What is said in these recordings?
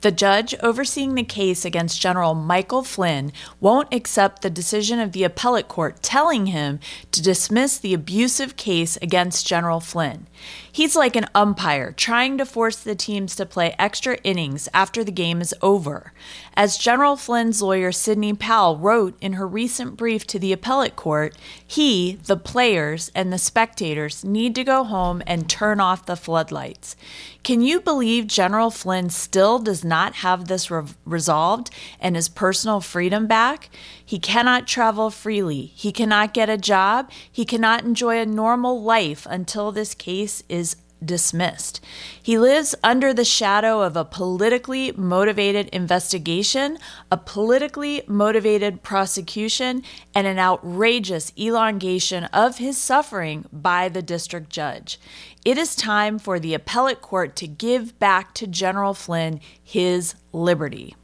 The judge overseeing the case against General Michael Flynn won't accept the decision of the appellate court telling him to dismiss the abusive case against General Flynn. He's like an umpire trying to force the teams to play extra innings after the game is over. As General Flynn's lawyer Sidney Powell wrote in her recent brief to the appellate court, he, the players, and the spectators need to go home and turn off the floodlights. Can you believe General Flynn still does not have this re- resolved and his personal freedom back? He cannot travel freely. He cannot get a job. He cannot enjoy a normal life until this case is dismissed. He lives under the shadow of a politically motivated investigation, a politically motivated prosecution, and an outrageous elongation of his suffering by the district judge. It is time for the appellate court to give back to General Flynn his liberty.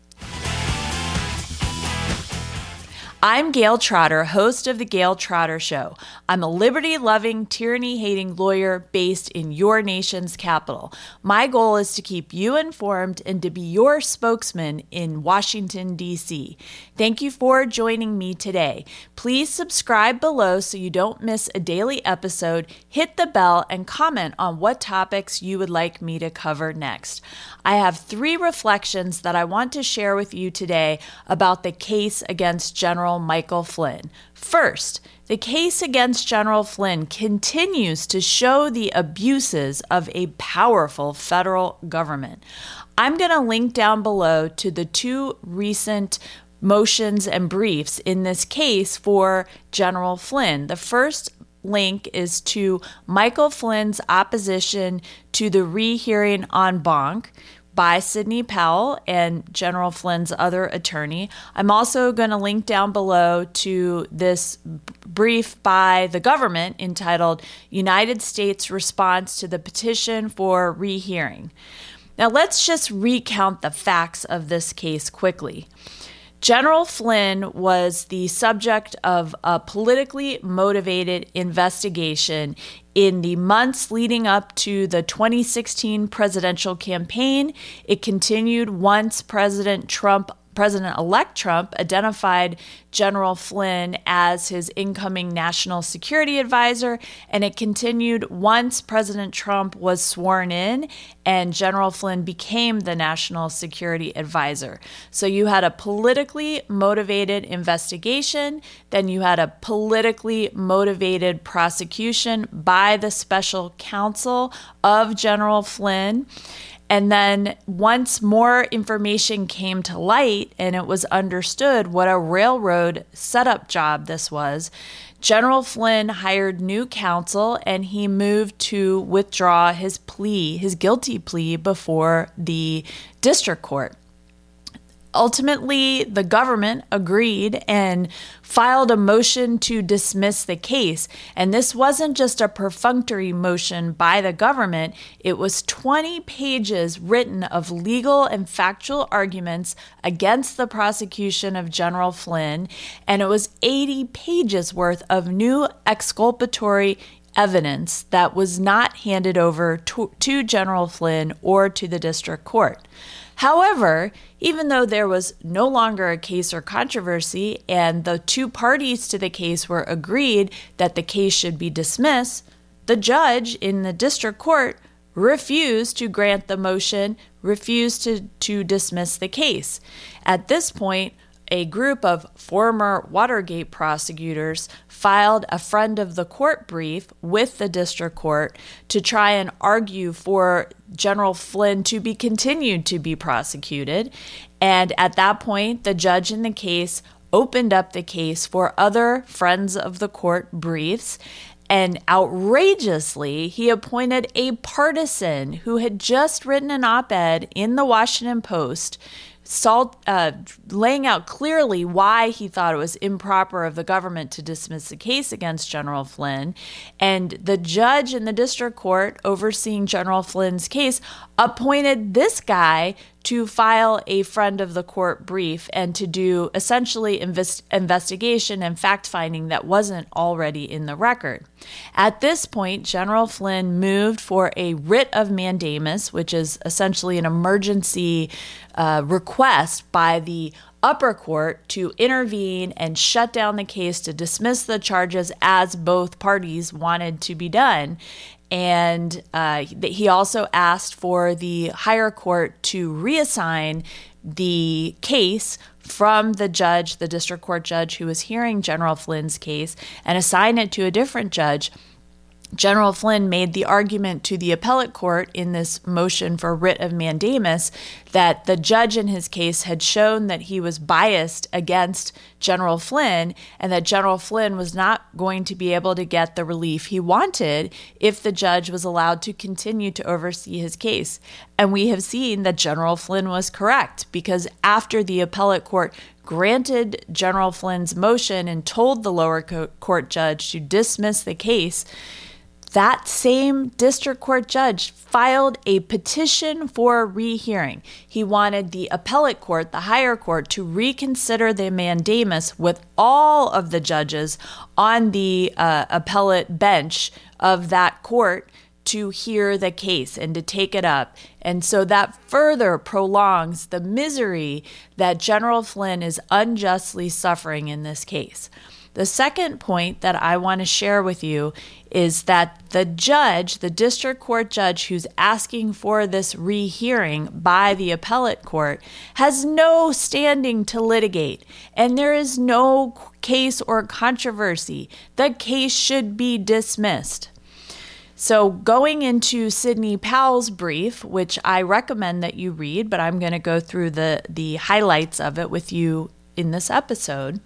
I'm Gayle Trotter, host of The Gayle Trotter Show. I'm a liberty loving, tyranny hating lawyer based in your nation's capital. My goal is to keep you informed and to be your spokesman in Washington, D.C. Thank you for joining me today. Please subscribe below so you don't miss a daily episode, hit the bell, and comment on what topics you would like me to cover next. I have three reflections that I want to share with you today about the case against General Michael Flynn. First, the case against General Flynn continues to show the abuses of a powerful federal government. I'm going to link down below to the two recent motions and briefs in this case for General Flynn. The first link is to Michael Flynn's opposition to the rehearing en banc by Sidney Powell and General Flynn's other attorney. I'm also going to link down below to this brief by the government entitled United States Response to the Petition for Rehearing. Now, let's just recount the facts of this case quickly. General Flynn was the subject of a politically motivated investigation in the months leading up to the 2016 presidential campaign. It continued once President Trump President elect Trump identified General Flynn as his incoming national security advisor, and it continued once President Trump was sworn in and General Flynn became the national security advisor. So you had a politically motivated investigation, then you had a politically motivated prosecution by the special counsel of General Flynn. And then once more information came to light and it was understood what a railroad setup job this was, General Flynn hired new counsel and he moved to withdraw his plea, his guilty plea, before the district court ultimately, the government agreed and filed a motion to dismiss the case. And this wasn't just a perfunctory motion by the government, it was 20 pages written of legal and factual arguments against the prosecution of General Flynn, and it was 80 pages worth of new exculpatory evidence that was not handed over to, to General Flynn or to the district court. However, even though there was no longer a case or controversy and the two parties to the case were agreed that the case should be dismissed, the judge in the district court refused to grant the motion, refused to, to dismiss the case. At this point, a group of former Watergate prosecutors filed a friend of the court brief with the district court to try and argue for General Flynn to be continued to be prosecuted. And at that point, the judge in the case opened up the case for other friends of the court briefs. And outrageously, he appointed a partisan who had just written an op ed in the Washington Post salt, uh, laying out clearly why he thought it was improper of the government to dismiss the case against General Flynn. And the judge in the district court overseeing General Flynn's case appointed this guy to file a friend of the court brief and to do essentially invest- investigation and fact finding that wasn't already in the record. At this point, General Flynn moved for a writ of mandamus, which is essentially an emergency uh, request by the upper court to intervene and shut down the case to dismiss the charges as both parties wanted to be done. And uh, he also asked for the higher court to reassign the case from the judge, the district court judge who was hearing General Flynn's case, and assign it to a different judge General Flynn made the argument to the appellate court in this motion for writ of mandamus that the judge in his case had shown that he was biased against General Flynn and that General Flynn was not going to be able to get the relief he wanted if the judge was allowed to continue to oversee his case. And we have seen that General Flynn was correct because after the appellate court granted General Flynn's motion and told the lower court judge to dismiss the case, that same district court judge filed a petition for a rehearing. He wanted the appellate court, the higher court, to reconsider the mandamus with all of the judges on the uh, appellate bench of that court to hear the case and to take it up. And so that further prolongs the misery that General Flynn is unjustly suffering in this case. The second point that I want to share with you is that the judge, the district court judge who's asking for this rehearing by the appellate court, has no standing to litigate, and there is no case or controversy. The case should be dismissed. So, going into Sidney Powell's brief, which I recommend that you read, but I'm going to go through the, the highlights of it with you in this episode.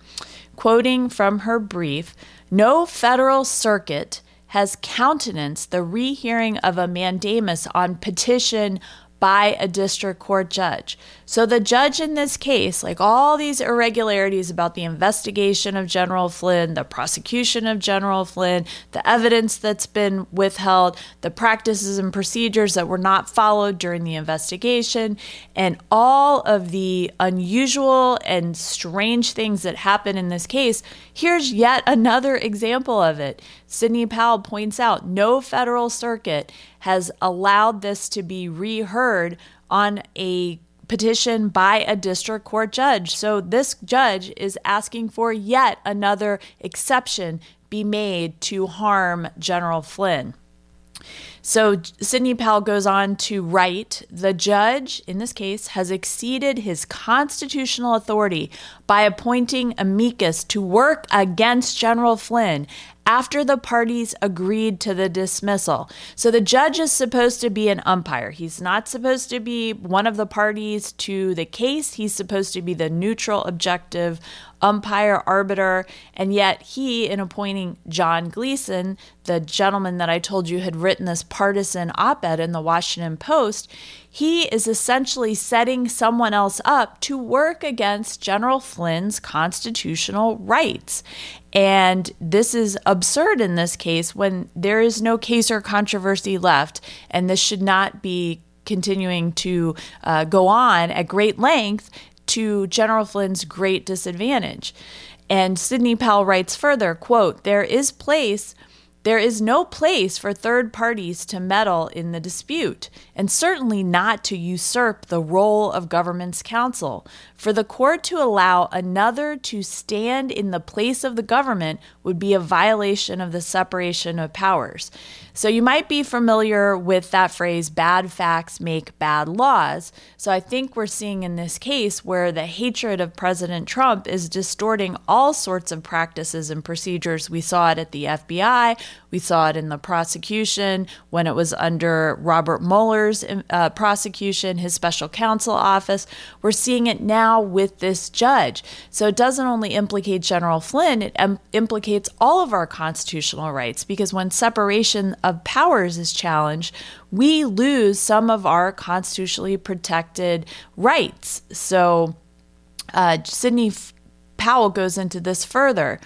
Quoting from her brief, no federal circuit has countenanced the rehearing of a mandamus on petition by a district court judge. So the judge in this case, like all these irregularities about the investigation of General Flynn, the prosecution of General Flynn, the evidence that's been withheld, the practices and procedures that were not followed during the investigation, and all of the unusual and strange things that happen in this case, here's yet another example of it. Sidney Powell points out no federal circuit has allowed this to be reheard on a petition by a district court judge. So this judge is asking for yet another exception be made to harm General Flynn. So Sidney Powell goes on to write The judge, in this case, has exceeded his constitutional authority by appointing amicus to work against General Flynn after the parties agreed to the dismissal. So the judge is supposed to be an umpire. He's not supposed to be one of the parties to the case. He's supposed to be the neutral, objective umpire, arbiter. And yet, he, in appointing John Gleeson, the gentleman that I told you had written this partisan op ed in the Washington Post, he is essentially setting someone else up to work against General Flynn's constitutional rights. And this is absurd in this case when there is no case or controversy left, and this should not be continuing to uh, go on at great length to General Flynn's great disadvantage. And Sidney Powell writes further, quote, there is place there is no place for third parties to meddle in the dispute, and certainly not to usurp the role of government's counsel. For the court to allow another to stand in the place of the government would be a violation of the separation of powers. So you might be familiar with that phrase, bad facts make bad laws. So I think we're seeing in this case where the hatred of President Trump is distorting all sorts of practices and procedures. We saw it at the FBI, We saw it in the prosecution when it was under Robert Mueller's uh, prosecution, his special counsel office. We're seeing it now with this judge. So it doesn't only implicate General Flynn, it um, implicates all of our constitutional rights because when separation of powers is challenged, we lose some of our constitutionally protected rights. So uh, Sidney Powell goes into this further.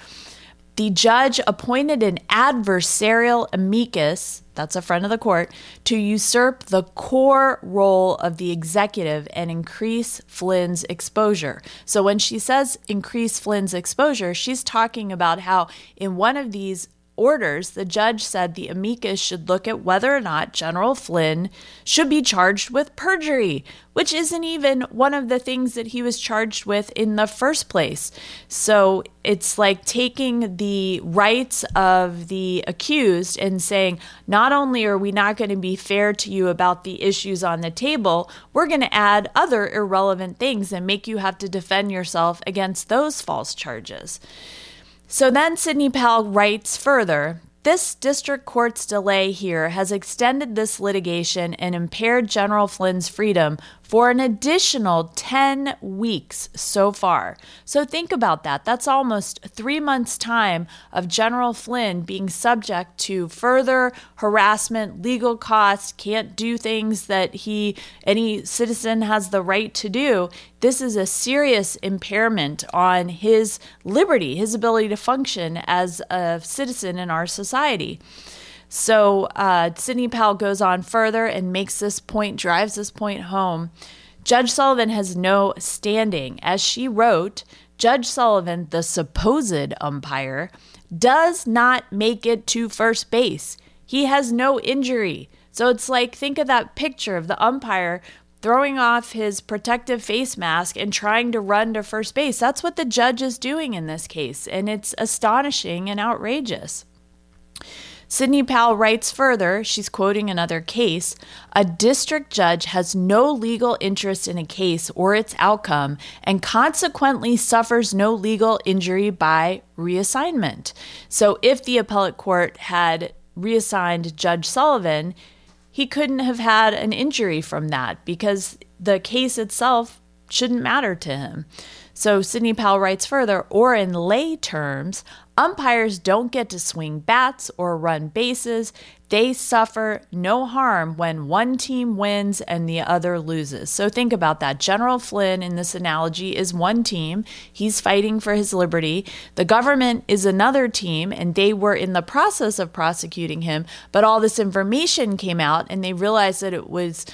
The judge appointed an adversarial amicus, that's a friend of the court, to usurp the core role of the executive and increase Flynn's exposure. So when she says increase Flynn's exposure, she's talking about how in one of these orders, the judge said the amicus should look at whether or not General Flynn should be charged with perjury, which isn't even one of the things that he was charged with in the first place. So it's like taking the rights of the accused and saying, not only are we not going to be fair to you about the issues on the table, we're going to add other irrelevant things and make you have to defend yourself against those false charges. So then Sidney Powell writes further this district court's delay here has extended this litigation and impaired General Flynn's freedom for an additional 10 weeks so far. So think about that. That's almost three months' time of General Flynn being subject to further harassment, legal costs, can't do things that he, any citizen has the right to do. This is a serious impairment on his liberty, his ability to function as a citizen in our society. So uh, Sidney Powell goes on further and makes this point, drives this point home. Judge Sullivan has no standing. As she wrote, Judge Sullivan, the supposed umpire, does not make it to first base. He has no injury. So it's like think of that picture of the umpire throwing off his protective face mask and trying to run to first base. That's what the judge is doing in this case, and it's astonishing and outrageous. Sidney Powell writes further, she's quoting another case a district judge has no legal interest in a case or its outcome and consequently suffers no legal injury by reassignment. So if the appellate court had reassigned Judge Sullivan, he couldn't have had an injury from that because the case itself shouldn't matter to him. So Sidney Powell writes further, or in lay terms, Umpires don't get to swing bats or run bases. They suffer no harm when one team wins and the other loses. So think about that. General Flynn, in this analogy, is one team. He's fighting for his liberty. The government is another team, and they were in the process of prosecuting him. But all this information came out, and they realized that it was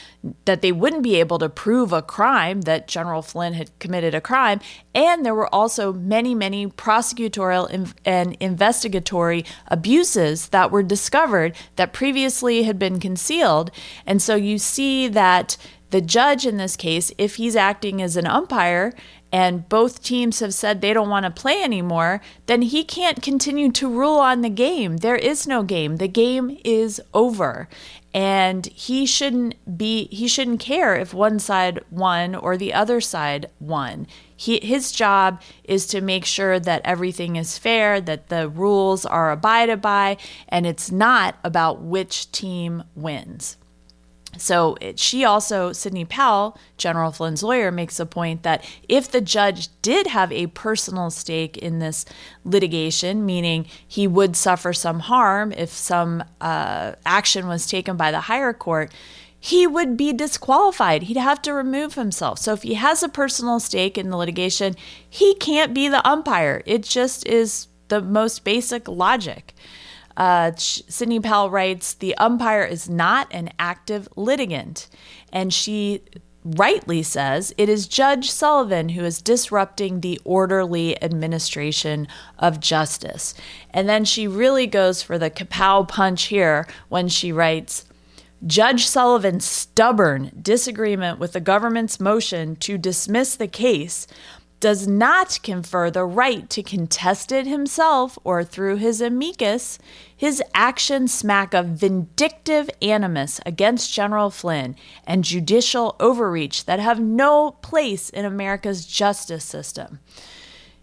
that they wouldn't be able to prove a crime that General Flynn had committed a crime. And there were also many, many prosecutorial and investigatory abuses that were discovered that previously had been concealed. And so you see that the judge in this case, if he's acting as an umpire and both teams have said they don't want to play anymore, then he can't continue to rule on the game. There is no game. The game is over and he shouldn't be he shouldn't care if one side won or the other side won he, his job is to make sure that everything is fair that the rules are abided by and it's not about which team wins. So she also, Sidney Powell, General Flynn's lawyer, makes a point that if the judge did have a personal stake in this litigation, meaning he would suffer some harm if some uh, action was taken by the higher court, he would be disqualified. He'd have to remove himself. So if he has a personal stake in the litigation, he can't be the umpire. It just is the most basic logic. Uh, Sidney Powell writes The umpire is not an active litigant. And she rightly says it is Judge Sullivan who is disrupting the orderly administration of justice. And then she really goes for the kapow punch here when she writes Judge Sullivan's stubborn disagreement with the government's motion to dismiss the case does not confer the right to contest it himself or through his amicus, his actions smack of vindictive animus against General Flynn and judicial overreach that have no place in America's justice system.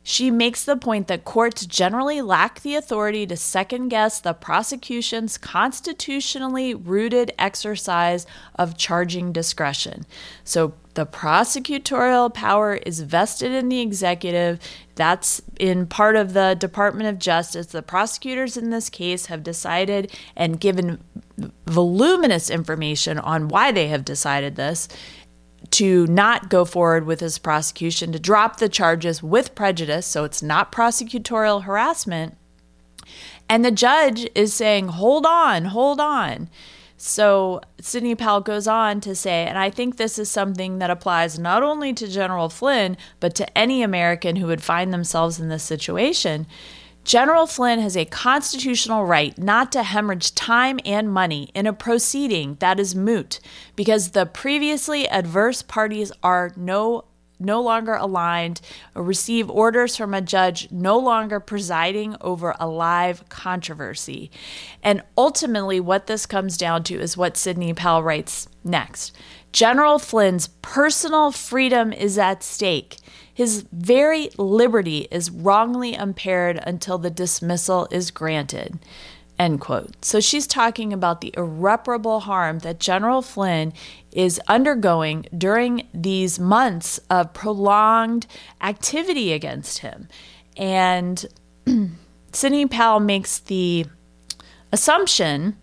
She makes the point that courts generally lack the authority to second guess the prosecution's constitutionally rooted exercise of charging discretion. So the prosecutorial power is vested in the executive. That's in part of the Department of Justice. The prosecutors in this case have decided and given voluminous information on why they have decided this to not go forward with his prosecution, to drop the charges with prejudice, so it's not prosecutorial harassment. And the judge is saying, hold on, hold on. So Sidney Powell goes on to say, and I think this is something that applies not only to General Flynn, but to any American who would find themselves in this situation. General Flynn has a constitutional right not to hemorrhage time and money in a proceeding that is moot because the previously adverse parties are no no longer aligned or receive orders from a judge no longer presiding over a live controversy. And ultimately what this comes down to is what Sidney Powell writes next. General Flynn's personal freedom is at stake his very liberty is wrongly impaired until the dismissal is granted. End quote. So she's talking about the irreparable harm that General Flynn is undergoing during these months of prolonged activity against him. And Sidney Powell makes the assumption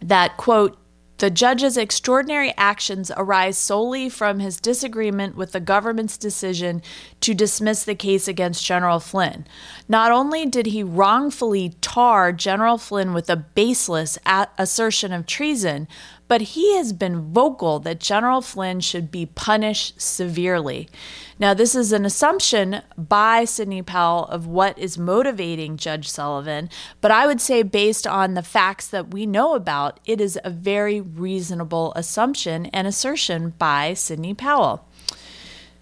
that, quote, the judge's extraordinary actions arise solely from his disagreement with the government's decision to dismiss the case against General Flynn. Not only did he wrongfully tar General Flynn with a baseless assertion of treason, but he has been vocal that General Flynn should be punished severely. Now, this is an assumption by Sidney Powell of what is motivating Judge Sullivan, but I would say, based on the facts that we know about, it is a very reasonable assumption and assertion by Sidney Powell.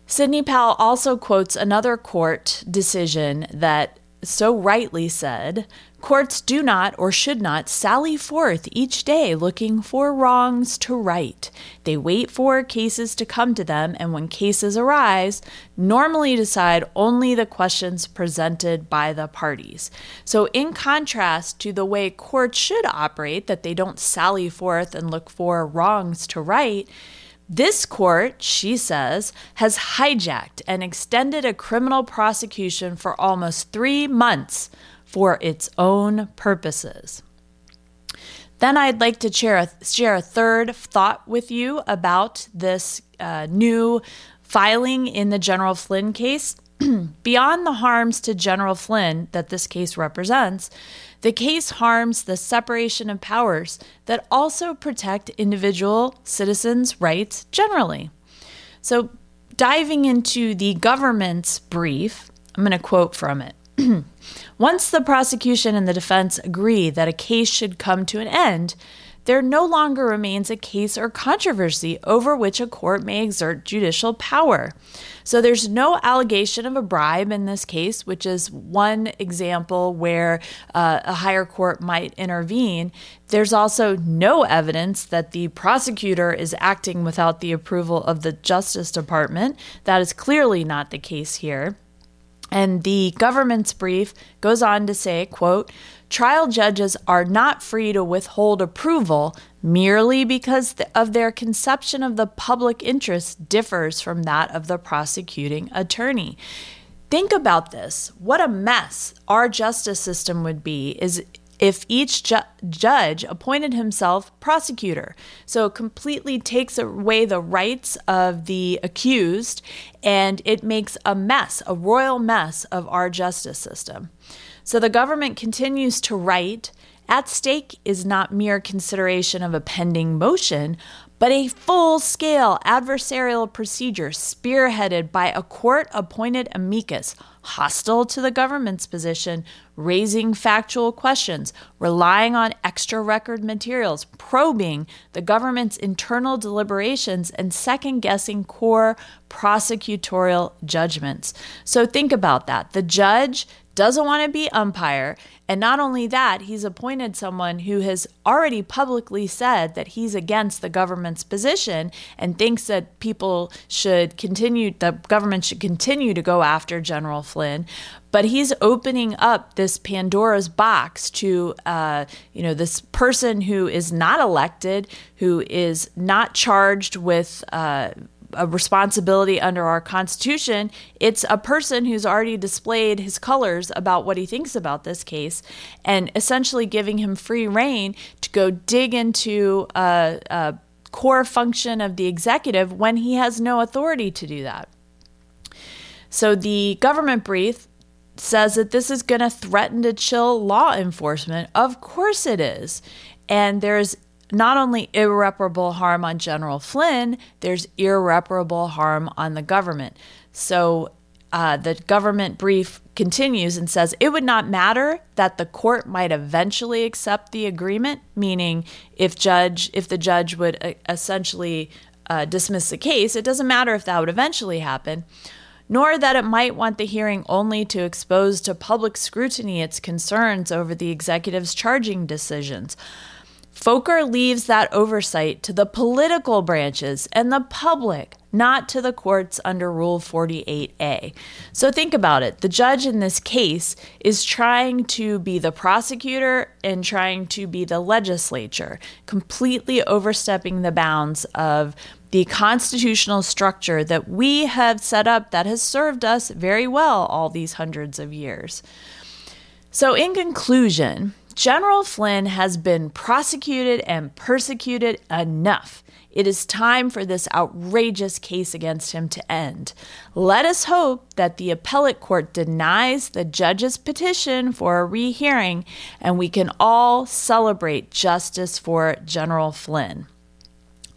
Sidney Powell also quotes another court decision that so rightly said Courts do not or should not sally forth each day looking for wrongs to right. They wait for cases to come to them, and when cases arise, normally decide only the questions presented by the parties. So, in contrast to the way courts should operate, that they don't sally forth and look for wrongs to right, this court, she says, has hijacked and extended a criminal prosecution for almost three months for its own purposes. Then I'd like to share a, share a third thought with you about this uh, new filing in the General Flynn case. Beyond the harms to General Flynn that this case represents, the case harms the separation of powers that also protect individual citizens' rights generally. So, diving into the government's brief, I'm going to quote from it. Once the prosecution and the defense agree that a case should come to an end, there no longer remains a case or controversy over which a court may exert judicial power. So there's no allegation of a bribe in this case, which is one example where uh, a higher court might intervene. There's also no evidence that the prosecutor is acting without the approval of the Justice Department. That is clearly not the case here. And the government's brief goes on to say, quote, trial judges are not free to withhold approval merely because of their conception of the public interest differs from that of the prosecuting attorney. Think about this. What a mess our justice system would be is if each ju- judge appointed himself prosecutor. So it completely takes away the rights of the accused and it makes a mess, a royal mess of our justice system. So the government continues to write. At stake is not mere consideration of a pending motion, but a full scale adversarial procedure spearheaded by a court appointed amicus hostile to the government's position, raising factual questions, relying on extra record materials, probing the government's internal deliberations, and second guessing core prosecutorial judgments. So think about that. The judge doesn't want to be umpire. And not only that, he's appointed someone who has already publicly said that he's against the government's position and thinks that people should continue, the government should continue to go after General Flynn, but he's opening up this Pandora's box to, uh, you know, this person who is not elected, who is not charged with. Uh, a responsibility under our Constitution. It's a person who's already displayed his colors about what he thinks about this case and essentially giving him free reign to go dig into a, a core function of the executive when he has no authority to do that. So the government brief says that this is going to threaten to chill law enforcement. Of course it is. And there's not only irreparable harm on General Flynn, there's irreparable harm on the government. So uh, the government brief continues and says it would not matter that the court might eventually accept the agreement, meaning if judge if the judge would uh, essentially uh, dismiss the case, it doesn't matter if that would eventually happen. Nor that it might want the hearing only to expose to public scrutiny its concerns over the executive's charging decisions. Fokker leaves that oversight to the political branches and the public, not to the courts under Rule 48A. So think about it. The judge in this case is trying to be the prosecutor and trying to be the legislature, completely overstepping the bounds of the constitutional structure that we have set up that has served us very well all these hundreds of years. So, in conclusion, General Flynn has been prosecuted and persecuted enough. It is time for this outrageous case against him to end. Let us hope that the appellate court denies the judge's petition for a rehearing and we can all celebrate justice for General Flynn.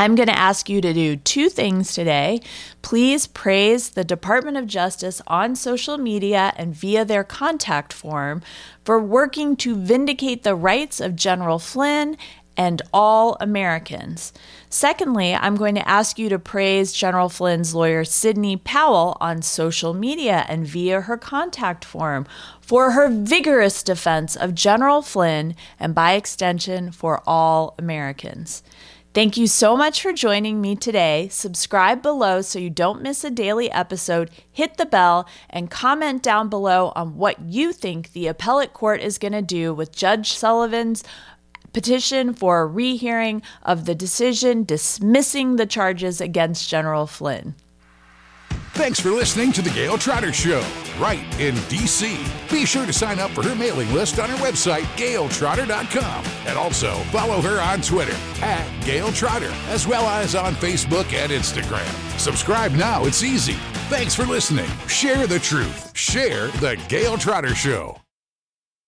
I'm going to ask you to do two things today. Please praise the Department of Justice on social media and via their contact form for working to vindicate the rights of General Flynn and all Americans. Secondly, I'm going to ask you to praise General Flynn's lawyer, Sidney Powell, on social media and via her contact form for her vigorous defense of General Flynn and, by extension, for all Americans. Thank you so much for joining me today. Subscribe below so you don't miss a daily episode. Hit the bell and comment down below on what you think the appellate court is going to do with Judge Sullivan's petition for a rehearing of the decision dismissing the charges against General Flynn. Thanks for listening to The Gayle Trotter Show, right in D.C. Be sure to sign up for her mailing list on her website, gayletrotter.com. And also follow her on Twitter at Gayle Trotter, as well as on Facebook and Instagram. Subscribe now, it's easy. Thanks for listening. Share the truth. Share The Gayle Trotter Show.